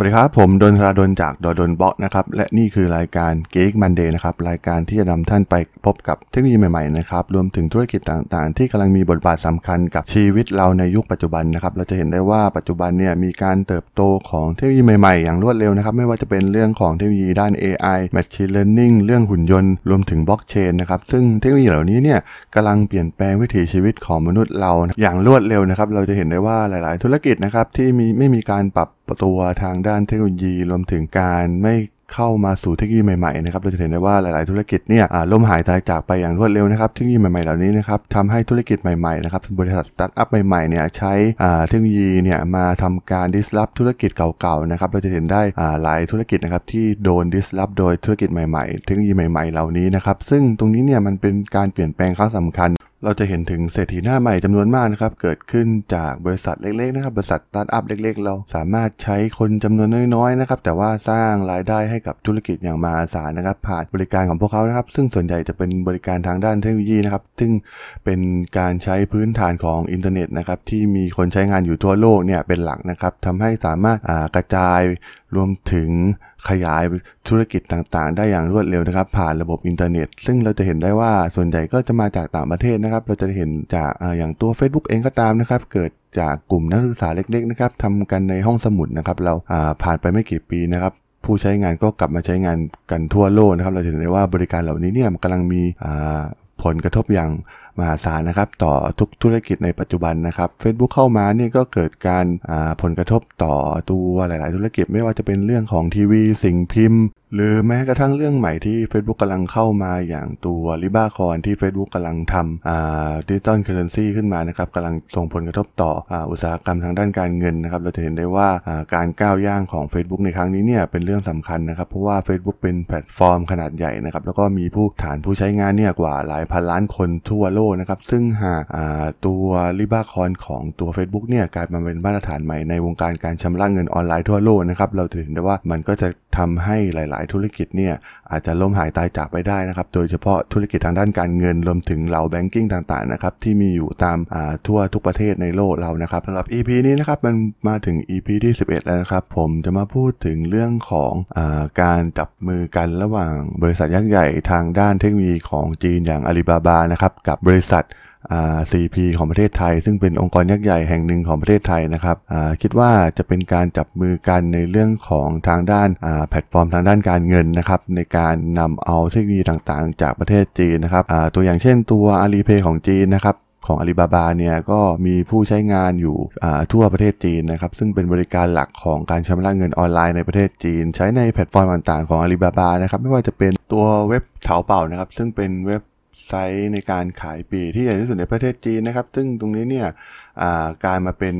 วัสดีครับ ผมดนทราดนจากดดนบล็อกนะครับ และนี่คือรายการ Geek Monday นะครับ รายการที่จะนำท่านไปพบกับเทคโนโลยีใหม่ๆนะครับ รวมถึงธุรกิจต่างๆ ที่กำลังมีบทบาทสำคัญกับชีวิตเราในยุคปัจจุบันนะครับ เราจะเห็นได้ว่าปัจจุบันเนี่ยมีการเติบโตของเทคโนโลยีใหม่ๆ อย่างรวดเร็วนะครับ ไม่ว่าจะเป็นเรื่องของเทคโนโลยีด้าน AI Machine Learning เรื่องหุ่นยนต์ รวมถึงบล็อกเชนนะครับ ซึ่งเทคโนโลยีเหล่านี้เนี่ยกำลังเปลี่ยนแปลงวิถีชีวิตของมนุษย์เราอย่างรวดเร็วนะครับ เราจะเห็นได้ว่าหลาย ๆ ธุรกิจนะครับที่มีไม่มีการปรับตัวทางด้านเทคโนโลยีรวมถึงการไม่เข้ามาสู่เทคโนโลยีใหม่ๆนะครับเราจะเห็นได้ว่าหลายๆธุรกิจเนี่ยล่มหายตายจากไปอย่างรวดเร็วนะครับเทคโนโลยีใหม่ๆเหล่านี้นะครับทำให้ธุรกิจใหม่ๆนะครับบริษัทสตาร์ทอัพใหม่ๆเนี่ยใช้เทคโนโลยีเนี่ยมาทำการ disrupt ธุรกิจเก่าๆนะครับเราจะเห็นได้หลายธุรกิจนะครับที่โดน disrupt โดยธุรกิจใหม่ๆ เทคโนโลยีใหม่ๆเหล่านี้นะครับซึ่งตรงนี้เนี่ยมันเป็นการเปลี่ยนแปลงครั้งสำคัญ เราจะเห็นถึงเศรษฐีหน้าใหม่จำนวนมากนะครับ เกิดขึ้นจากบริษัทเล็กๆนะครับ บริษัทสตาร์ทอัพเล็ก ๆ เราสามารถใช้คนจำนวนน้อยๆนะครับ แต่ว่าสร้างรายได้ให้กับธุรกิจอย่างมหาศาลนะครับ ผ่านบริการของพวกเขานะครับ ซึ่งส่วนใหญ่จะเป็นบริการทางด้านเทคโนโลยีนะครับ ซึ่งเป็นการใช้พื้นฐานของอินเทอร์เน็ตนะครับ ที่มีคนใช้งานอยู่ทั่วโลกเนี่ยเป็นหลักนะครับทำให้สามารถกระจายรวมถึงขยายธุรกิจต่างๆ ได้อย่างรวดเร็วนะครับ ผ่านระบบอินเทอร์เน็ต ซึ่งเราจะเห็นได้ว่าส่วนใหญ่ก็จะมาจากต่างประเทศนะครับ เราจะเห็นจากอย่างตัว Facebook เองก็ตามนะครับ เกิดจากกลุ่มนักศึกษาเล็ก ๆ นะครับทำกันในห้องสมุดนะครับ เราผ่านไปไม่กี่ปีนะครับผู้ใช้งานก็กลับมาใช้งานกันทั่วโลกนะครับ เราเห็นได้ว่าบริการเหล่านี้เนี่ยกำลังมีผลกระทบอย่าง มหาศาลนะครับ ต่อทุกธุรกิจในปัจจุบันนะครับ Facebook เข้ามาเนี่ยก็เกิดการผลกระทบต่อตัวหลาย ๆ ธุรกิจไม่ว่าจะเป็นเรื่องของทีวี สิ่งพิมพ์ หรือแม้กระทั่งเรื่องใหม่ที่ Facebook กำลังเข้ามาอย่างตัว Libra Coin ที่ Facebook กำลังทำ digital currency ขึ้นมานะครับกำลังส่งผลกระทบต่ออุตสาหกรรมทางด้านการเงินนะครับเราจะเห็นได้ว่าการก้าวย่างของ Facebook ในครั้งนี้เนี่ยเป็นเรื่องสำคัญนะครับเพราะว่า Facebook เป็นแพลตฟอร์มขนาดใหญ่นะครับแล้วก็มีผู้ฐานผู้ใช้งานเนี่ยกว่าหลายพันล้านคนทั่วโลกนะครับ ซึ่งหากตัวริบาคอนของตัว Facebook เนี่ยกลายมาเป็นมาตรฐานใหม่ในวงการการชำระเงินออนไลน์ทั่วโลกนะครับเราจะเห็นได้ว่ามันก็จะทำให้หลาย ๆ ธุรกิจเนี่ยอาจจะล้มหายตายจากไปได้นะครับ โดยเฉพาะธุรกิจทางด้านการเงินรวมถึงเหล่าแบงกิ้งต่าง ๆ นะครับ ที่มีอยู่ตามทั่วทุกประเทศในโลกเรานะครับสำหรับ EP นี้นะครับมันมาถึง EP ที่ 11 แล้วนะครับ ผมจะมาพูดถึงเรื่องของอการจับมือกันระหว่างบริษัทยักษ์ใหญ่ทางด้านเทคโนโลยีของจีนอย่างอาลีบาบานะครับกับบริริษัท CP ของประเทศไทย ซึ่งเป็นองค์กรยักษ์ใหญ่แห่งหนึ่งของประเทศไทยนะครับคิดว่าจะเป็นการจับมือกันในเรื่องของทางด้านแพลตฟอร์มทางด้านการเงินนะครับในการนำเอาเทคโนโลยีต่างๆ จากประเทศจีนนะครับตัวอย่างเช่นตัว Alipay ของจีนนะครับของอาลีบาบาเนี่ยก็มีผู้ใช้งานอยู่ทั่วประเทศจีนนะครับซึ่งเป็นบริการหลักของการชำระเงินออนไลน์ในประเทศจีน ใช้ในแพลตฟอร์มต่างๆของอาลีบาบานะครับไม่ว่าจะเป็นตัวเว็บเถาเป่านะครับซึ่งเป็นเว็บ ไซต์ในการขายปีที่ใหญ่ที่สุดในประเทศจีนนะครับ ซึ่งตรงนี้เนี่ยการมาเป็น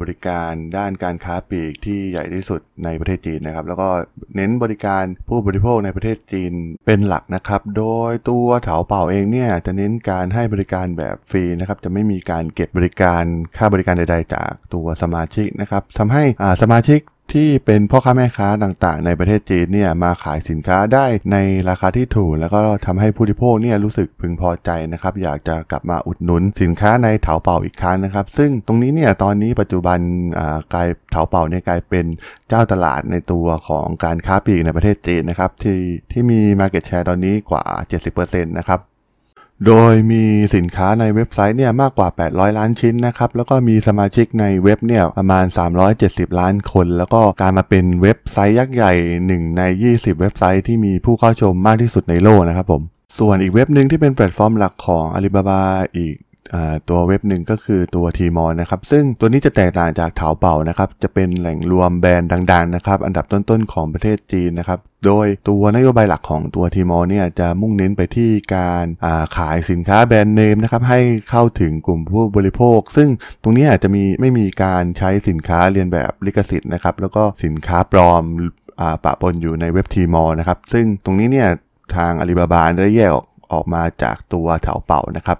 บริการด้านการค้าปีกที่ใหญ่ที่สุดในประเทศจีนนะครับ แล้วก็เน้นบริการผู้บริโภคในประเทศจีนเป็นหลักนะครับ โดยตัวเถาเป่าเองเนี่ยจะเน้นการให้บริการแบบฟรีนะครับ จะไม่มีการเก็บบริการค่าบริการใด ๆ จากตัวสมาชิกนะครับทำให้สมาชิก ที่เป็นพ่อค้าแม่ค้าต่างๆ ในประเทศจีนเนี่ยมาขายสินค้าได้ในราคาที่ถูก แล้วก็ทำให้ผู้บริโภคเนี่ยรู้สึกพึงพอใจนะครับ อยากจะกลับมาอุดหนุนสินค้าในเถาเป่าอีกครั้งนะครับ ซึ่งตรงนี้เนี่ยตอนนี้ปัจจุบันกลายเถาเป่าเนี่ยกลายเป็นเจ้าตลาดในตัวของการค้าปลีกในประเทศจีนนะครับที่ที่มี Market Share ตอนนี้กว่า 70%นะครับ โดยมีสินค้าในเว็บไซต์เนี่ยมากกว่า 800 ล้านชิ้นนะครับ แล้วก็มีสมาชิกในเว็บเนี่ยประมาณ 370 ล้านคน แล้วก็การมาเป็นเว็บไซต์ยักษ์ใหญ่ 1 ใน 20 เว็บไซต์ที่มีผู้เข้าชมมากที่สุดในโลกนะครับผม ส่วนอีกเว็บหนึ่งที่เป็นแพลตฟอร์มหลักของ Alibaba อีก ตัวเว็บหนึ่งก็คือตัว Tmall นะครับ ซึ่งตัวนี้จะแตกต่างจากเถาเป่านะครับ จะเป็นแหล่งรวมแบรนด์ดังๆนะครับ อันดับต้นๆของประเทศจีนนะครับ โดยตัวนโยบายหลักของตัว Tmall เนี่ยจะมุ่งเน้นไปที่การขายสินค้าแบรนด์เนมนะครับ ให้เข้าถึงกลุ่มผู้บริโภค ซึ่งตรงนี้อาจจะมีไม่มีการใช้สินค้าเลียนแบบลิขสิทธิ์นะครับ แล้วก็สินค้าปลอมปะปนอยู่ในเว็บ Tmall นะครับ ซึ่งตรงนี้เนี่ยทางอาลีบาบาได้แยกออกมาจากตัวเถาเป่านะครับ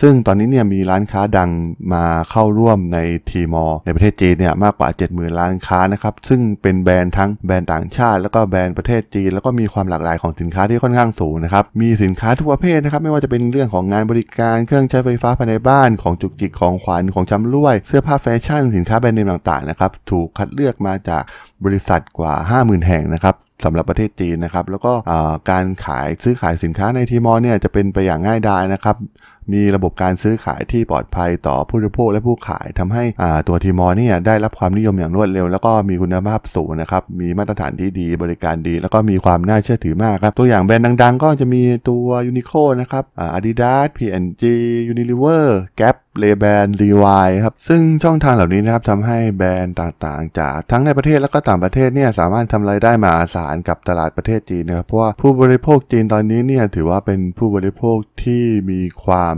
ซึ่งตอนนี้เนี่ยมีร้านค้าดังมาเข้าร่วมใน Tmall ในประเทศจีนเนี่ยมากกว่า 70,000 ร้านค้านะครับ ซึ่งเป็นแบรนด์ทั้งแบรนด์ต่างชาติ แล้วก็แบรนด์ประเทศจีน แล้วก็มีความหลากหลายของสินค้าที่ค่อนข้างสูงนะครับ มีสินค้าทุกประเภทนะครับ ไม่ว่าจะเป็นเรื่องของงานบริการเครื่องใช้ไฟฟ้าภายในบ้านของจุกจิกของขวัญของชำร่วย เสื้อผ้าแฟชั่น สินค้าแบรนด์เนมต่างๆนะครับถูกคัดเลือกมาจากบริษัทกว่า 50,000 แห่งนะครับสำหรับประเทศจีนนะครับ แล้วก็การขายซื้อขายสินค้าในทีมอเนี่ยจะเป็นไปอย่างง่ายดายนะครับ มีระบบการซื้อขายที่ปลอดภัยต่อผู้บริโภคและผู้ขายทำให้ตัวทีมอเนี่ยได้รับความนิยมอย่างรวดเร็ว แล้วก็มีคุณภาพสูงนะครับมีมาตรฐานที่ดีบริการดี แล้วก็มีความน่าเชื่อถือมากครับตัวอย่างแบรนด์ดัง ๆ ก็จะมีตัวยูนิโคนะครับอาดิดาส P&G Unilever Gap เเลแบนรีวายครับ ซึ่งช่องทางเหล่านี้นะครับทำให้แบรนด์ต่างๆ จากทั้งในประเทศแล้วก็ต่างประเทศเนี่ยสามารถทำรายได้มหาศาลกับตลาดประเทศจีนนะครับเพราะว่าผู้บริโภคจีนตอนนี้เนี่ยถือว่าเป็นผู้บริโภคที่มีความ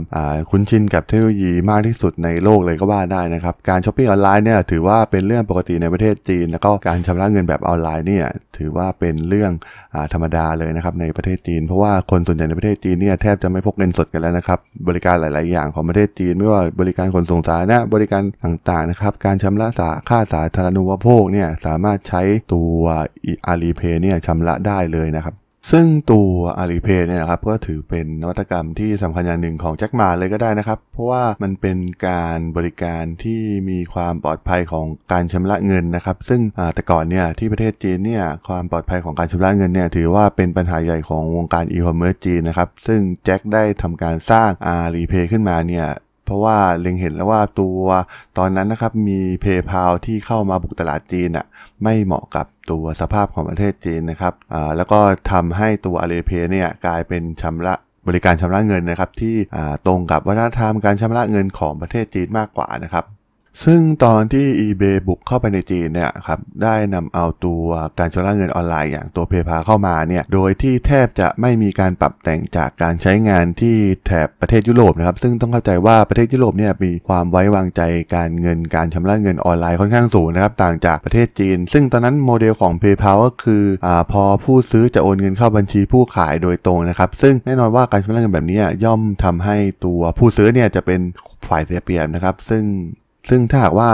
คุ้นชินกับเทคโนโลยีมากที่สุดในโลกเลยก็ว่าได้นะครับการช้อปปิ้งออนไลน์เนี่ยถือว่าเป็นเรื่องปกติในประเทศจีน แล้วก็การชำระเงินแบบออนไลน์เนี่ยถือว่าเป็นเรื่องธรรมดาเลยนะครับในประเทศจีน เพราะว่าคนส่วนใหญ่ในประเทศจีนเนี่ยแทบจะไม่พกเงินสดกันแล้วนะครับบริการหลาย ๆ อย่างของประเทศจีนไม่ว่าบริการขนส่งสาธารณะบริการต่างๆนะครับการชำระสาค่าสาธารณูปโภคเนี่ยสามารถใช้ตัว Alipay เนี่ยชำระได้เลยนะครับซึ่งตัว Alipay เนี่ยนะครับก็ถือเป็นนวัตกรรมที่สำคัญอย่างหนึ่งของแจ็คมาเลยก็ได้นะครับ เพราะว่ามันเป็นการบริการที่มีความปลอดภัยของการชำระเงินนะครับ ซึ่งแต่ก่อนเนี่ยที่ประเทศจีนเนี่ยความปลอดภัยของการชำระเงินเนี่ยถือว่าเป็นปัญหาใหญ่ของวงการอีคอมเมิร์ซจีนนะครับ ซึ่งแจ็คได้ทำการสร้าง Alipay ขึ้นมาเนี่ย เพราะว่าเล็งเห็นแล้วว่าตัวตอนนั้นนะครับมี PayPal ที่เข้ามาบุกตลาดจีนอะไม่เหมาะกับตัวสภาพของประเทศจีนนะครับอ่าแล้วก็ทำให้ตัว Alipay เนี่ยกลายเป็นชำระบริการชำระเงินนะครับที่ตรงกับวัฒนธรรมการชำระเงินของประเทศจีนมากกว่านะครับ ซึ่งตอนที่ eBay บุกเข้าไปในจีนเนี่ยครับได้นำเอาตัวการชำระเงินออนไลน์อย่างตัว PayPal เข้ามาเนี่ยโดยที่แทบจะไม่มีการปรับแต่งจากการใช้งานที่แถบประเทศยุโรปนะครับซึ่งต้องเข้าใจว่าประเทศยุโรปเนี่ยมีความไว้วางใจการเงินการชำระเงินออนไลน์ค่อนข้างสูงนะครับต่างจากประเทศจีน ซึ่งตอนนั้นโมเดลของ PayPal ก็คืออพอผู้ซื้อจะโอนเงินเข้าบัญชีผู้ขายโดยตรงนะครับซึ่งแน่นอนว่าการชำระเงินแบบนี้ย่อมทำให้ตัวผู้ซื้อเนี่ยจะเป็นฝ่ายเสียเปรียบนะครับซึ่ง ซึ่งถ้าหากว่า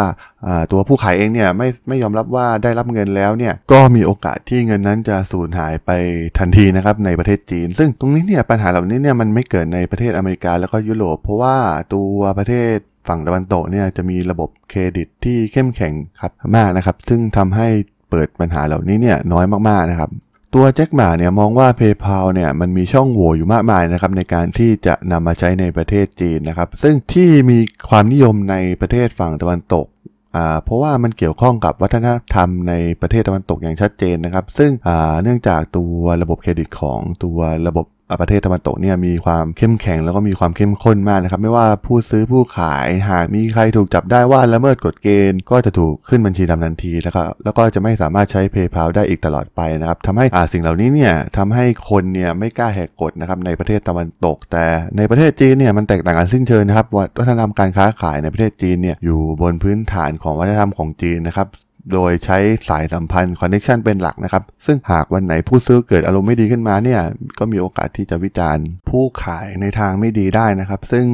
ตัวผู้ขายเองเนี่ยไม่ไม่ยอมรับว่าได้รับเงินแล้วเนี่ยก็มีโอกาสที่เงินนั้นจะสูญหายไปทันทีนะครับในประเทศจีน ซึ่งตรงนี้เนี่ยปัญหาเหล่านี้เนี่ยมันไม่เกิดในประเทศอเมริกาแล้วก็ยุโรป เพราะว่าตัวประเทศฝั่งตะวันตกเนี่ยจะมีระบบเครดิตที่เข้มแข็งครับมากนะครับ ซึ่งทำให้เปิดปัญหาเหล่านี้เนี่ยน้อยมากๆนะครับ ตัวแจ็คหมาเนี่ยมองว่า PayPal เนี่ยมันมีช่องโหว่อยู่มากมายนะครับในการที่จะนำมาใช้ในประเทศจีนนะครับ ซึ่งที่มีความนิยมในประเทศฝั่งตะวันตกเพราะว่ามันเกี่ยวข้องกับวัฒนธรรมในประเทศตะวันตกอย่างชัดเจนนะครับ ซึ่งเนื่องจากตัวระบบเครดิตของตัวระบบ ประเทศตะวันตกเนี่ยมีความเข้มแข็งแล้วก็มีความเข้มข้นมากนะครับ ไม่ว่าผู้ซื้อผู้ขายหากมีใครถูกจับได้ว่าละเมิดกฎเกณฑ์ ก็จะถูกขึ้นบัญชีดำทันทีแล้วก็แล้วก็จะไม่สามารถใช้ PayPal ได้อีกตลอดไปนะครับทำให้อาสิ่งเหล่านี้เนี่ยทำให้คนเนี่ยไม่กล้าแหกกฎนะครับในประเทศตะวันตก แต่ในประเทศจีนเนี่ยมันแตกต่างกันสิ้นเชิงนะครับวัฒนธรรมการค้าขายในประเทศจีนเนี่ยอยู่บนพื้นฐานของวัฒนธรรมของจีนนะครับ โดยใช้สายสัมพันธ์ connection เป็นหลักนะครับ ซึ่งหากวันไหนผู้ซื้อเกิดอารมณ์ไม่ดีขึ้นมาเนี่ย ก็มีโอกาสที่จะวิจารณ์ ผู้ขายในทางไม่ดีได้นะครับ ซึ่ง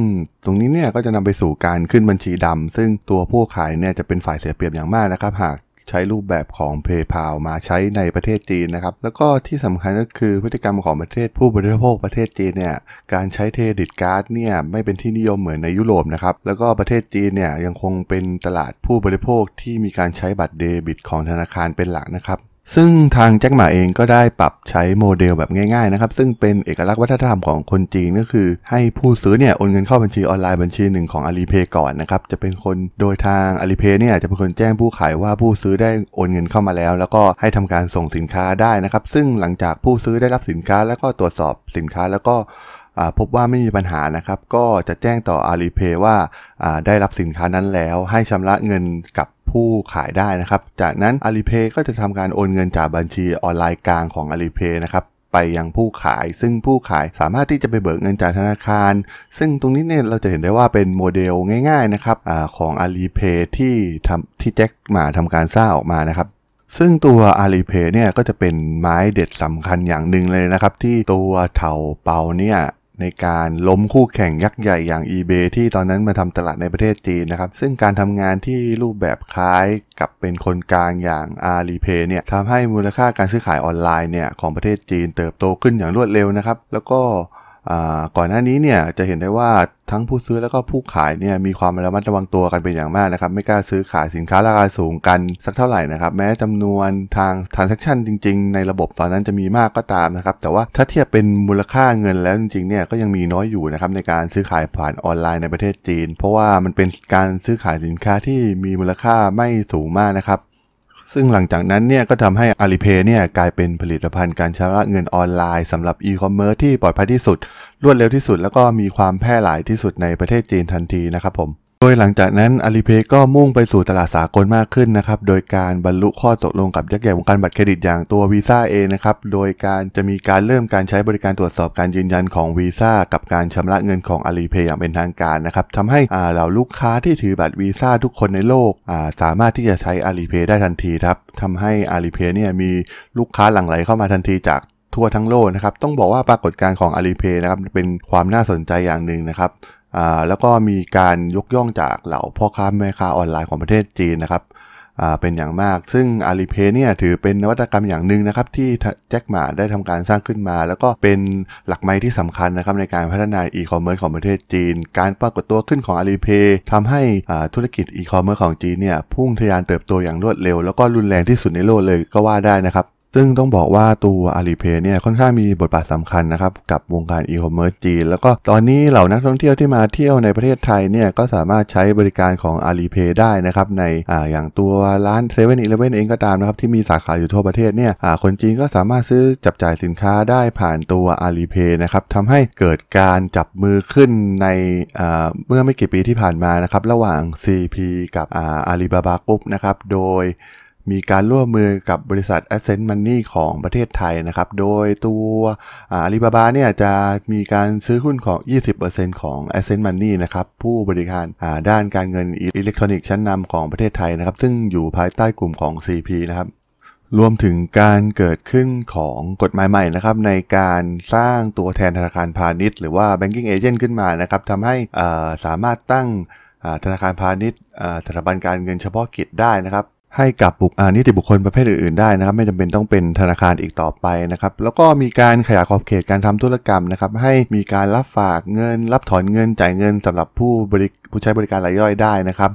ตรงนี้เนี่ยก็จะนำไปสู่การขึ้นบัญชีดำซึ่งตัวผู้ขายเนี่ยจะเป็นฝ่ายเสียเปรียบอย่างมากนะครับ หาก ใช้รูปแบบของ PayPal มาใช้ในประเทศจีนนะครับ แล้วก็ที่สำคัญก็คือพฤติกรรมของประเทศผู้บริโภคประเทศจีนเนี่ยการใช้ credit card เนี่ยไม่เป็นที่นิยมเหมือนในยุโรปนะครับ แล้วก็ประเทศจีนเนี่ยยังคงเป็นตลาดผู้บริโภคที่มีการใช้บัตรเดบิตของธนาคารเป็นหลักนะครับ ซึ่งทางแจ็คหมาเองก็ได้ปรับใช้โมเดลแบบง่ายๆนะครับ ซึ่งเป็นเอกลักษณ์วัฒนธรรมของคนจีนก็คือ ให้ผู้ซื้อเนี่ยโอนเงินเข้าบัญชีออนไลน์บัญชีหนึ่งของ Alipay ก่อนนะครับ จะเป็นคนโดยทาง Alipay เนี่ยจะเป็นคนแจ้งผู้ขายว่าผู้ซื้อได้โอนเงินเข้ามาแล้ว แล้วก็ให้ทำการส่งสินค้าได้นะครับ ซึ่งหลังจากผู้ซื้อได้รับสินค้าแล้วก็ตรวจสอบสินค้าแล้วก็ พบว่าไม่มีปัญหานะครับ ก็จะแจ้งต่อ Alipay ว่าได้รับสินค้านั้นแล้ว ให้ชำระเงินกับผู้ขายได้นะครับ จากนั้น Alipay ก็จะทำการโอนเงินจากบัญชีออนไลน์กลางของ Alipay นะครับไปยังผู้ขาย ซึ่งผู้ขายสามารถที่จะไปเบิกเงินจากธนาคาร ซึ่งตรงนี้เนี่ยเราจะเห็นได้ว่าเป็นโมเดลง่ายๆนะครับอของ Alipay ที่ทำที่แจ็คมาทำการสร้างออกมานะครับซึ่งตัว Alipay เนี่ยก็จะเป็นไม้เด็ดสำคัญอย่างหนึ่งเลยนะครับ ที่ตัวเถาเปาเนี่ย ในการล้มคู่แข่งยักษ์ใหญ่อย่าง eBay ที่ตอนนั้นมาทำตลาดในประเทศจีนนะครับ ซึ่งการทำงานที่รูปแบบคล้ายกับเป็นคนกลางอย่าง Alipay เนี่ยทำให้มูลค่าการซื้อขายออนไลน์เนี่ยของประเทศจีนเติบโตขึ้นอย่างรวดเร็วนะครับ แล้วก็ ก่อนหน้านี้เนี่ยจะเห็นได้ว่าทั้งผู้ซื้อแล้วก็ผู้ขายเนี่ยมีความระมัดระวังตัวกันเป็นอย่างมากนะครับ ไม่กล้าซื้อขายสินค้าราคาสูงกันสักเท่าไหร่นะครับ แม้จำนวนทาง transaction จริง ๆ ในระบบตอนนั้นจะมีมากก็ตามนะครับ แต่ว่าถ้าเทียบเป็นมูลค่าเงินแล้วจริงๆเนี่ยก็ยังมีน้อยอยู่นะครับในการซื้อขายผ่านออนไลน์ในประเทศจีน เพราะว่ามันเป็นการซื้อขายสินค้าที่มีมูลค่าไม่สูงมากนะครับ ซึ่งหลังจากนั้นเนี่ยก็ทำให้ Alipay เนี่ยกลายเป็นผลิตภัณฑ์การชำระเงินออนไลน์สำหรับอีคอมเมิร์ซที่ปลอดภัยที่สุด รวดเร็วที่สุด แล้วก็มีความแพร่หลายที่สุดในประเทศจีนทันทีนะครับผม ดยหลังจากนั้น Alipay ก็มุ่งไปสู่ตลาดสากลมากขึ้นนะครับ โดยการบรรลุข้อตกลงกับยักษ์ใหญ่วงการบัตรเครดิตอย่างตัววีซ่าเองนะครับ โดยการจะมีการเริ่มการใช้บริการตรวจสอบการยืนยันของวีซ่ากับการชำระเงินของ Alipay อย่างเป็นทางการนะครับทำให้เหล่าลูกค้าที่ถือบัตรวีซ่าทุกคนในโลกสามารถที่จะใช้ Alipay ได้ทันทีครับทำให้ Alipay เนี่ยมีลูกค้าหลั่งไหลเข้ามาทันทีจากทั่วทั้งโลกนะครับ ต้องบอกว่าปรากฏการณ์ของ Alipay นะครับเป็นความน่าสนใจอย่างหนึ่งนะครับ แล้วก็มีการยกย่องจากเหล่าพ่อค้าแม่ค้าออนไลน์ของประเทศจีนนะครับเป็นอย่างมาก ซึ่ง Alipay เนี่ยถือเป็นนวัตกรรมอย่างหนึ่งนะครับที่แจ็คหมาได้ทำการสร้างขึ้นมา แล้วก็เป็นหลักไมล์ที่สำคัญนะครับในการพัฒนาอีคอมเมิร์ซของประเทศจีน การปรากฏตัวขึ้นของ Alipay ทำให้ธุรกิจอีคอมเมิร์ซของจีนเนี่ยพุ่งทะยานเติบโตอย่างรวดเร็ว แล้วก็รุนแรงที่สุดในโลกเลยก็ว่าได้นะครับ ซึ่งต้องบอกว่าตัว Alipay เนี่ยค่อนข้างมีบทบาทสำคัญนะครับ กับวงการอีคอมเมิร์ซจีน แล้วก็ตอนนี้เหล่านักท่องเที่ยวที่มาเที่ยวในประเทศไทยเนี่ยก็สามารถใช้บริการของ Alipay ได้นะครับในอ่าอย่างตัวร้าน7 e เ e ่ e อเองก็ตามนะครับที่มีสาขาอยู่ทั่วประเทศเนี่ยอ่าคนจีนก็สามารถซื้อจับจ่ายสินค้าได้ผ่านตัว Alipay นะครับทำให้เกิดการจับมือขึ้นในอ่าเมื่อไม่กี่ปีที่ผ่านมานะครับระหว่าง CP กับอ่า Alibaba Group นะครับโดย มีการร่วมมือกับบริษัท Ascent Money ของประเทศไทยนะครับ โดยตัวอาลีบาบาเนี่ยจะมีการซื้อหุ้นของ 20%ของ Ascent Money นะครับ ผู้บริการด้านการเงินอิเล็กทรอนิกส์ชั้นนำของประเทศไทยนะครับ ซึ่งอยู่ภายใต้กลุ่มของ CP นะครับรวมถึงการเกิดขึ้นของกฎหมายใหม่นะครับในการสร้างตัวแทนธนาคารพาณิชย์ หรือว่า banking agent ขึ้นมานะครับทำให้สามารถตั้งธนาคารพาณิชย์สถาบันการเงินเฉพาะกิจได้นะครับ ให้กับบุคนิติบุคคลประเภทอื่นๆได้นะครับ ไม่จำเป็นต้องเป็นธนาคารอีกต่อไปนะครับ แล้วก็มีการขยายขอบเขตการทำธุรกรรมนะครับ ให้มีการรับฝากเงิน รับถอนเงินจ่ายเงินสำหรับผู้บริผู้ใช้บริการรายย่อยได้นะครับ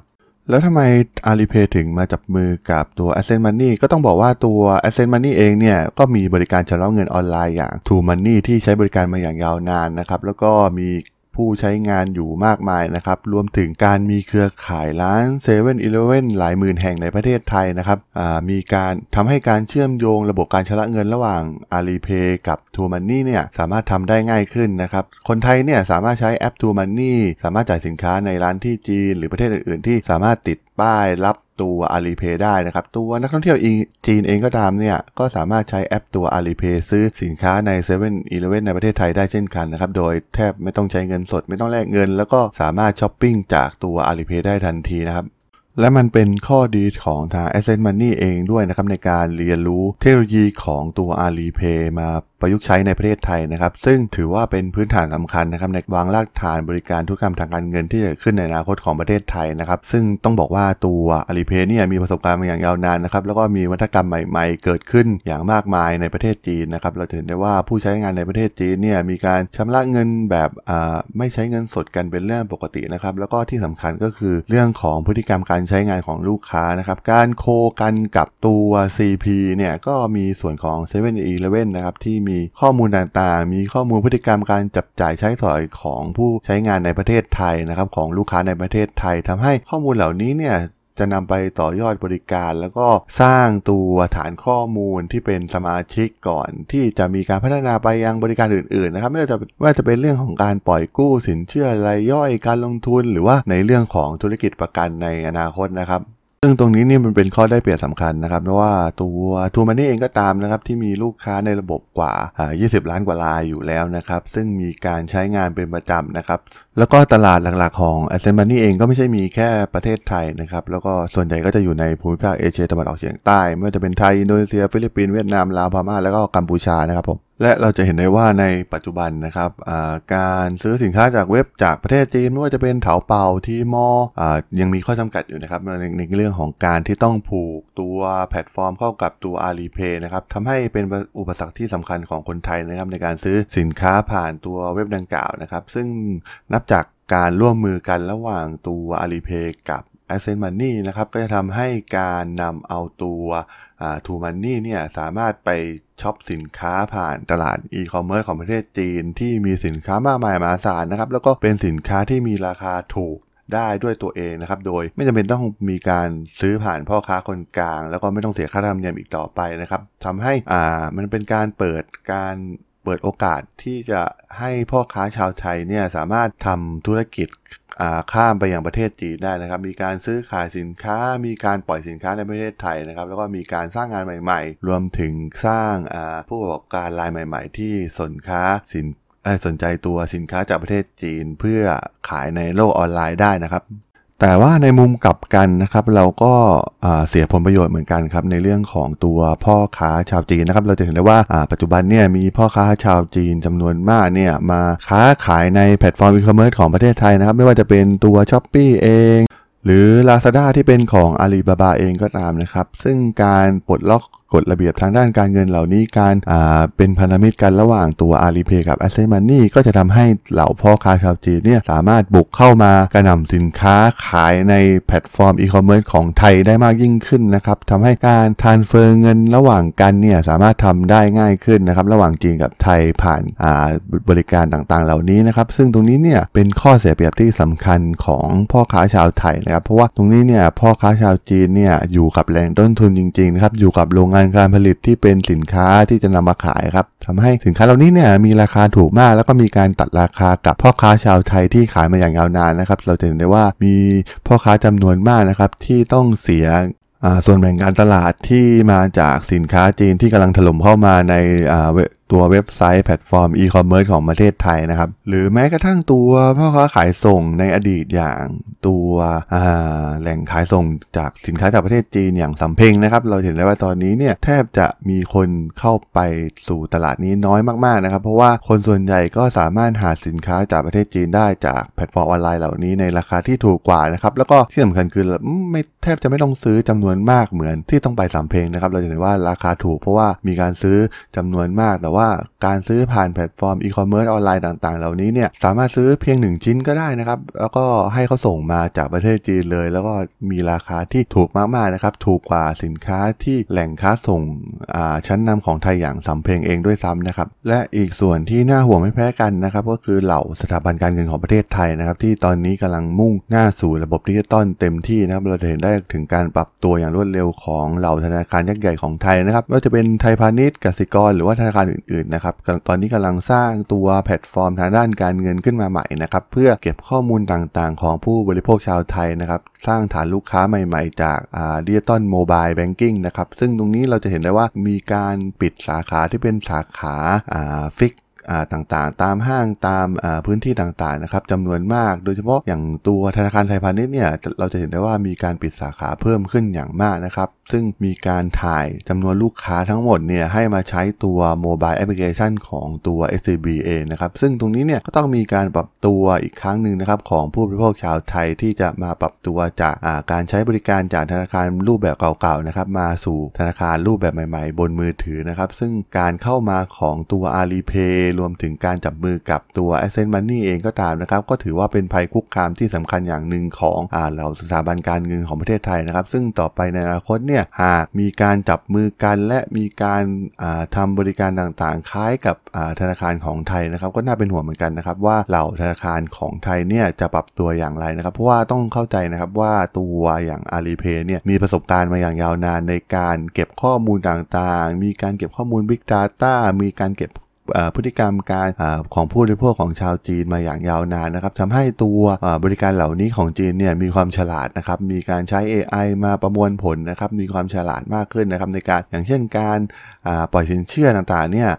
แล้วทำไม Alipay ถึงมาจับมือกับตัว Ascent Money ก็ต้องบอกว่าตัว Ascent Money เองเนี่ยก็มีบริการชำระเงินออนไลน์อย่าง True Money ที่ใช้บริการมาอย่างยาวนานนะครับ แล้วก็มี ผู้ใช้งานอยู่มากมายนะครับ รวมถึงการมีเครือข่ายร้าน7 e เ e ่ e อหลายหมื่นแห่งในประเทศไทยนะครับมีการทำให้การเชื่อมโยงระบบการชำระเงินระหว่าง Alipay กับ t ู Money เนี่ยสามารถทำได้ง่ายขึ้นนะครับ คนไทยเนี่ยสามารถใช้แอป t ู Money สามารถจ่ายสินค้าในร้านที่จีน หรือประเทศอื่นๆ ที่สามารถติด ป้ายรับตัว Alipay ได้นะครับ ตัวนักท่องเที่ยวจีนเองก็ตามเนี่ย ก็สามารถใช้แอปตัว Alipay ซื้อสินค้าใน7 e เ e ่ e อในประเทศไทยได้เช่นกันนะครับ โดยแทบไม่ต้องใช้เงินสดไม่ต้องแลกเงิน แล้วก็สามารถช้อปปิ้งจากตัว Alipay ได้ทันทีนะครับและมันเป็นข้อดีของทาง Ascent Money เองด้วยนะครับในการเรียนรู้เทคโนโลยีของตัว Alipay มาประยุกต์ใช้ในประเทศไทยนะครับ ซึ่งถือว่าเป็นพื้นฐานสำคัญนะครับในวางรากฐานบริการธุรกรรมทางการเงินที่จะขึ้นในอนาคตของประเทศไทยนะครับ ซึ่งต้องบอกว่าตัว Alipay เนี่ยมีประสบการณ์มาอย่างยาวนานนะครับ แล้วก็มีวัฒกรรมใหม่ ๆ เกิดขึ้นอย่างมากมายในประเทศจีนนะครับ เราเห็นได้ว่าผู้ใช้งานในประเทศจีนเนี่ยมีการชำระเงินแบบไม่ใช้เงินสดกันเป็นเรื่องปกตินะครับ แล้วก็ที่สำคัญก็คือเรื่องของพฤติกรรมการใช้งานของลูกค้านะครับ การโคกันกับตัว CP เนี่ยก็มีส่วนของ7 e เ e ่ e นะครับที่มีข้อมูลต่างๆ มีข้อมูลพฤติกรรมการจับจ่ายใช้สอยของผู้ใช้งานในประเทศไทยนะครับของลูกค้าในประเทศไทยทำให้ข้อมูลเหล่านี้เนี่ยจะนำไปต่อยอดบริการ แล้วก็สร้างตัวฐานข้อมูลที่เป็นสมาชิกก่อน ที่จะมีการพัฒนาไปยังบริการอื่นๆนะครับไม่ว่าจะว่าจะเป็นเรื่องของการปล่อยกู้สินเชื่อรายย่อยการลงทุน หรือว่าในเรื่องของธุรกิจประกันในอนาคตนะครับ ซึ่งตรงนี้นี่มันเป็นข้อได้เปรียบสำคัญนะครับเพราะว่าตัว TrueMoney เองก็ตามนะครับที่มีลูกค้าในระบบกว่า 20 ล้านกว่ารายอยู่แล้วนะครับ ซึ่งมีการใช้งานเป็นประจำนะครับ แล้วก็ตลาดหลักๆของ a s c e n t Money เองก็ไม่ใช่มีแค่ประเทศไทยนะครับ แล้วก็ส่วนใหญ่ก็จะอยู่ในภูมิภาคเอเชียตะวันออกเฉียงใต้ ไม่ว่าจะเป็นไทย อินโดนีเซีย ฟิลิปปินส์ เวียดนาม ลาว พม่า แล้วก็กัมพูชานะครับผม และเราจะเห็นได้ว่าในปัจจุบันนะครับการซื้อสินค้าจากเว็บจากประเทศจีนไม่ว่าจะเป็นเถาเป่าทีมอยังมีข้อจำกัดอยู่นะครับในในเรื่องของการที่ต้องผูกตัวแพลตฟอร์มเข้ากับตัว Alipay นะครับทำให้เป็นอุปสรรคที่สำคัญของคนไทยนะครับในการซื้อสินค้าผ่านตัวเว็บดังกล่าวนะครับ ซึ่งนับจากการร่วมมือกันระหว่างตัว Alipay กับ Ascent Money นะครับก็จะทำให้การนำเอาตัว TrueMoney เนี่ยสามารถไปช็อปสินค้าผ่านตลาดอีคอมเมิร์ซของประเทศจีน ที่มีสินค้ามากมายมหาศาลนะครับ แล้วก็เป็นสินค้าที่มีราคาถูกได้ด้วยตัวเองนะครับ โดยไม่จำเป็นต้องมีการซื้อผ่านพ่อค้าคนกลาง แล้วก็ไม่ต้องเสียค่าธรรมเนียมอีกต่อไปนะครับทำให้อ่ามันเป็นการเปิดการ เปิดโอกาสที่จะให้พ่อค้าชาวไทยเนี่ยสามารถทำธุรกิจข้ามไปยังประเทศจีนได้นะครับ มีการซื้อขายสินค้า มีการปล่อยสินค้าในประเทศไทยนะครับ แล้วก็มีการสร้างงานใหม่ ๆ รวมถึงสร้างผู้ประกอบการรายใหม่ ๆ ที่สนค้าสินสนใจตัวสินค้าจากประเทศจีนเพื่อขายในโลกออนไลน์ได้นะครับ แต่ว่าในมุมกลับกันนะครับ เราก็เสียผลประโยชน์เหมือนกันครับในเรื่องของตัวพ่อค้าชาวจีนนะครับ เราจะเห็นได้ว่าปัจจุบันเนี่ยมีพ่อค้าชาวจีนจำนวนมากเนี่ยมาค้าขายในแพลตฟอร์มอีคอมเมิร์ซของประเทศไทยนะครับ ไม่ว่าจะเป็นตัว Shopee เองหรือ Lazada ที่เป็นของ Alibaba เองก็ตามนะครับ ซึ่งการปลดล็อกกฎระเบียบทางด้านการเงินเหล่านี้การเป็นพันธมิตรกันระหว่างตัว Alipay กับ a s c e n Money ก็จะทำให้เหล่าพ่อค้าชาวจีนเนี่ยสามารถบุกเข้ามากระหน่ำสินค้าขายในแพลตฟอร์มอีคอมเมิร์ซของไทยได้มากยิ่งขึ้นนะครับทำให้การ transfer เงินระหว่างกันเนี่ยสามารถทำได้ง่ายขึ้นนะครับระหว่างจีนกับไทยผ่านบริการต่างๆ เหล่านี้นะครับซึ่งตรงนี้เนี่ยเป็นข้อเสียเปรียบที่สำคัญของพ่อค้าชาวไทยนะครับเพราะว่าตรงนี้เนี่ยพ่อค้าชาวจีนเนี่ยอยู่กับแหล่งต้นทุนจริงๆนะครับอยู่กับโรงงานการผลิตที่เป็นสินค้าที่จะนำมาขายครับทำให้สินค้าเหล่านี้เนี่ยมีราคาถูกมาก แล้วก็มีการตัดราคากับพ่อค้าชาวไทยที่ขายมาอย่างยาวนานนะครับเราจะเห็นได้ว่ามีพ่อค้าจำนวนมากนะครับที่ต้องเสียส่วนแบ่งการตลาดที่มาจากสินค้าจีนที่กำลังถล่มเข้ามาใน ตัวเว็บไซต์แพลตฟอร์มอีคอมเมิร์ซของประเทศไทยนะครับ หรือแม้กระทั่งตัวพ่อค้าขายส่งในอดีตอย่างตัวแหล่งขายส่งจากสินค้าจากประเทศจีนอย่างสำเพ็งนะครับ เราเห็นได้ว่าตอนนี้เนี่ยแทบจะมีคนเข้าไปสู่ตลาดนี้น้อยมากๆนะครับ เพราะว่าคนส่วนใหญ่ก็สามารถหาสินค้าจากประเทศจีนได้จากแพลตฟอร์มออนไลน์เหล่านี้ในราคาที่ถูกกว่านะครับแล้วก็ที่สำคัญคือไม่แทบจะไม่ต้องซื้อจำนวนมากเหมือนที่ต้องไปสำเพ็งนะครับ เราเห็นว่าราคาถูกเพราะว่ามีการซื้อจำนวนมากแต่ว่าว่าการซื้อผ่านแพลตฟอร์มอีคอมเมิร์ซออนไลน์ต่างๆ เหล่านี้เนี่ยสามารถซื้อเพียง 1 ชิ้นก็ได้นะครับ แล้วก็ให้เขาส่งมาจากประเทศจีนเลย แล้วก็มีราคาที่ถูกมากๆนะครับ ถูกกว่าสินค้าที่แหล่งค้าส่งชั้นนำของไทยอย่างสำเพ็งเองด้วยซ้ำนะครับ และอีกส่วนที่น่าห่วงไม่แพ้กันนะครับ ก็คือเหล่าสถาบันการเงินของประเทศไทยนะครับ ที่ตอนนี้กำลังมุ่งหน้าสู่ระบบดิจิตอลเต็มที่นะครับเราเห็นได้ถึงการปรับตัวอย่างรวดเร็วของเหล่าธนาคารยักษ์ใหญ่ของไทยนะครับไม่ว่าจะเป็นไทยพาณิชย์กสิกร หรือว่าธนาคารอื่นๆนะครับตอนนี้กำลังสร้างตัวแพลตฟอร์มทางด้านการเงินขึ้นมาใหม่นะครับเพื่อเก็บข้อมูลต่างๆ ของผู้บริโภคชาวไทยนะครับสร้างฐานลูกค้าใหม่ๆ จากดิจิตอล mobile banking นะครับซึ่งตรงนี้เราจะเห็นได้ว่ามีการปิดสาขาที่เป็นสาขา fix ต่างๆ ตามห้างตามพื้นที่ต่างๆนะครับจำนวนมาก โดยเฉพาะอย่างตัวธนาคารไทยพาณิชย์เนี่ยเราจะเห็นได้ว่ามีการปิดสาขาเพิ่มขึ้นอย่างมากนะครับซึ่งมีการถ่ายจำนวนลูกค้าทั้งหมดเนี่ยให้มาใช้ตัว mobile application ของตัว SCB เองนะครับซึ่งตรงนี้เนี่ยก็ต้องมีการปรับตัวอีกครั้งหนึ่งนะครับของผู้บริโภคชาวไทยที่จะมาปรับตัวจากการใช้บริการจากธนาคารรูปแบบเก่าๆนะครับมาสู่ธนาคารรูปแบบใหม่ ๆ บนมือถือนะครับซึ่งการเข้ามาของตัว Alipay รวมถึงการจับมือกับตัว Ascent Money เองก็ตามนะครับ ก็ถือว่าเป็นภัยคุกคามที่สำคัญอย่างหนึ่งของอ่าเหล่าสถาบันการเงินของประเทศไทยนะครับ ซึ่งต่อไปในอนาคตเนี่ยหากมีการจับมือกันและมีการทำบริการต่างๆ คล้ายกับธนาคารของไทยนะครับ ก็น่าเป็นห่วงเหมือนกันนะครับว่าเหล่าธนาคารของไทยเนี่ยจะปรับตัวอย่างไรนะครับ เพราะว่าต้องเข้าใจนะครับว่าตัวอย่าง Alipay เนี่ยมีประสบการณ์มาอย่างยาวนานในการเก็บข้อมูลต่างๆ มีการเก็บข้อมูล Big Data มีการเก็บ พฤติกรรมการอของผู้บริโภคของชาวจีนมาอย่างยาวนานนะครับทำให้ตัวบริการเหล่านี้ของจีนเนี่ยมีความฉลาดนะครับมีการใช้ AI มาประมวลผลนะครับมีความฉลาดมากขึ้นนะครับในการอย่างเช่นการปล่อยสินเชื่อต่างๆเนี่ย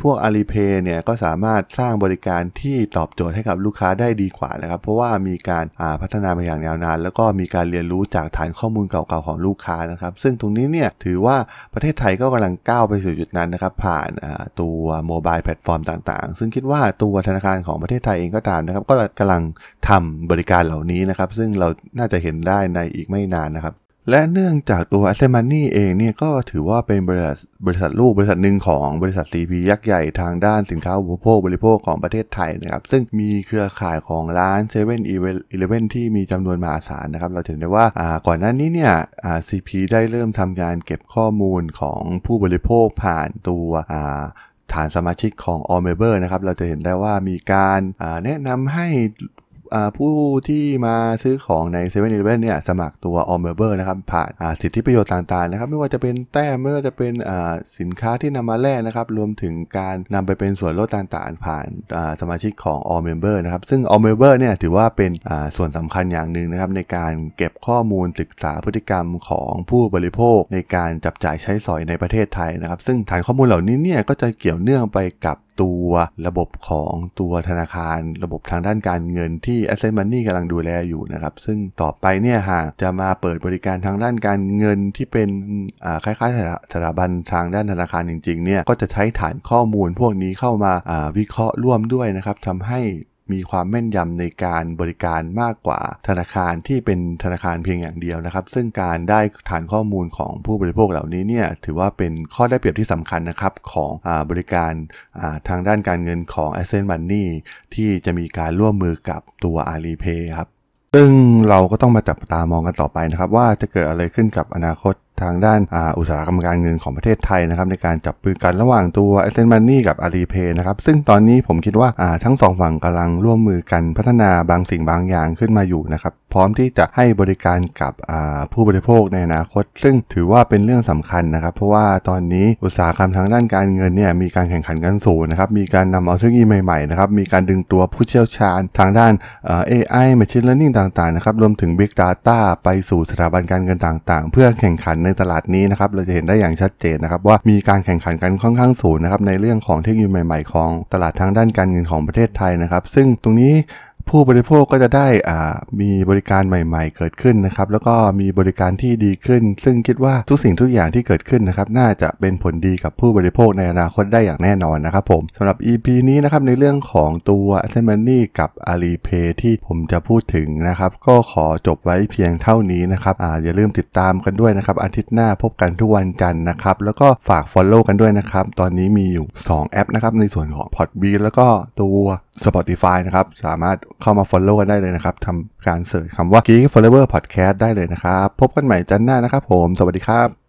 พวก Alipay เนี่ยก็สามารถสร้างบริการที่ตอบโจทย์ให้กับลูกค้าได้ดีกว่านะครับ เพราะว่ามีการาพัฒนามาอย่างยาวนาน แล้วก็มีการเรียนรู้จากฐานข้อมูลเก่าๆของลูกค้านะครับ ซึ่งตรงนี้เนี่ยถือว่าประเทศไทยก็กำลังก้าวไปสู่จุดนั้นนะครับ ผ่านตัว mobile platform ต่างๆ ซึ่งคิดว่าตัวธนาคารของประเทศไทยเองก็ตามนะครับ ก็กำลังทำบริการเหล่านี้นะครับ ซึ่งเราน่าจะเห็นได้ในอีกไม่นานนะครับและเนื่องจากตัว a s s e m o n e y เองเนี่ยก็ถือว่าเป็นบริษัทบริษัทลูกบริษัทหนึ่งของบริษัท CP ยักษ์ใหญ่ทางด้านสินค้าอุปโภคบริโภคของประเทศไทยนะครับ ซึ่งมีเครือข่ายของร้าน7 e เ e ่ e อที่มีจำนวนมหาศาลนะครับ เราเห็นได้ว่าก่อนหน้านี้เนี่ยอ่า CP ได้เริ่มทำการเก็บข้อมูลของผู้บริโภคผ่านตัว ฐานสมาชิกของ All Member นะครับ เราจะเห็นได้ว่ามีการแนะนำให้ ผู้ที่มาซื้อของใน7 e เ e ่ e เนี่ยสมัครตัว All Member นะครับ ผ่านสิทธิประโยชน์ต่างๆนะครับ ไม่ว่าจะเป็นแต้มไม่ว่าจะเป็นสินค้าที่นำมาแลกนะครับ รวมถึงการนำไปเป็นส่วนลดต่างๆ ผ่านสมาชิกของ All Member นะครับ ซึ่ง All Member เนี่ยถือว่าเป็นส่วนสำคัญอย่างหนึ่งนะครับ ในการเก็บข้อมูลศึกษาพฤติกรรมของผู้บริโภคในการจับจ่ายใช้สอยในประเทศไทยนะครับซึ่งฐานข้อมูลเหล่านี้เนี่ยก็จะเกี่ยวเนื่องไปกับ ตัวระบบของตัวธนาคาร ระบบทางด้านการเงินที่ Asset Money กำลังดูแลอยู่นะครับ ซึ่งต่อไปเนี่ยหากจะมาเปิดบริการทางด้านการเงินที่เป็นคล้ายๆสถาบันทางด้านธนาคารจริงๆเนี่ยก็จะใช้ฐานข้อมูลพวกนี้เข้ามาาวิเคราะห์ร่วมด้วยนะครับทำให้ มีความแม่นยำในการบริการมากกว่าธนาคารที่เป็นธนาคารเพียงอย่างเดียวนะครับ ซึ่งการได้ฐานข้อมูลของผู้บริโภคเหล่านี้เนี่ยถือว่าเป็นข้อได้เปรียบที่สำคัญนะครับของอบริการาทางด้านการเงินของ Ascent Money ที่จะมีการร่วมมือกับตัว Alipay ครับซึ่งเราก็ต้องมาจับตามองกันต่อไปนะครับ ว่าจะเกิดอะไรขึ้นกับอนาคต ทางด้านอาอุตสาหกรรมการเงินของประเทศไทยนะครับในการจับมือกันระหว่างตัว a s c e n t Money กับ Alipay นะครับซึ่งตอนนี้ผมคิดว่าอ่าทั้งสองฝั่งกำลังร่วมมือกันพัฒนาบางสิ่งบางอย่างขึ้นมาอยู่นะครับ พร้อมที่จะให้บริการกับผู้บริโภคในอนาคต ซึ่งถือว่าเป็นเรื่องสำคัญนะครับ เพราะว่าตอนนี้อุตสาหกรรมทางด้านการเงินเนี่ยมีการแข่งขันกันสูงนะครับมีการนำเอาเทคโนโลยีใหม่ๆนะครับมีการดึงตัวผู้เชี่ยวชาญทางด้านเอ่อ AI Machine Learning ต่างๆนะครับรวมถึง Big Data ไปสู่สถาบันการเงินต่างๆ เพื่อแข่งขันในตลาดนี้นะครับเราจะเห็นได้อย่างชัดเจนนะครับว่ามีการแข่งขันกันค่อนข้างสูงนะครับในเรื่องของเทคโนโลยีใหม่ๆของตลาดทางด้านการเงินของประเทศไทยนะครับ ซึ่งตรงนี้ ผู้บริโภคก็จะได้อ่ามีบริการใหม่ ๆ เกิดขึ้นนะครับ แล้วก็มีบริการที่ดีขึ้น ซึ่งคิดว่าทุกสิ่งทุกอย่างที่เกิดขึ้นนะครับ น่าจะเป็นผลดีกับผู้บริโภคในอนาคตได้อย่างแน่นอนนะครับผมสำหรับ EP นี้นะครับในเรื่องของตัว a s s e m o n y กับ Alipay ที่ผมจะพูดถึงนะครับ ก็ขอจบไว้เพียงเท่านี้นะครับอ่าอย่าลืมติดตามกันด้วยนะครับ อาทิตย์หน้าพบกันทุกวันจันทร์นะครับ แล้วก็ฝาก Follow กันด้วยนะครับ ตอนนี้มีอยู่ 2 แอปนะครับในส่วนของ Podbean แล้วก็ตัว Spotify นะครับสามารถ เข้ามา Follow กันได้เลยนะครับทำการเสิร์ชคำว่า Geek Forever Podcast ได้เลยนะครับ พบกันใหม่จันทร์หน้านะครับผม สวัสดีครับ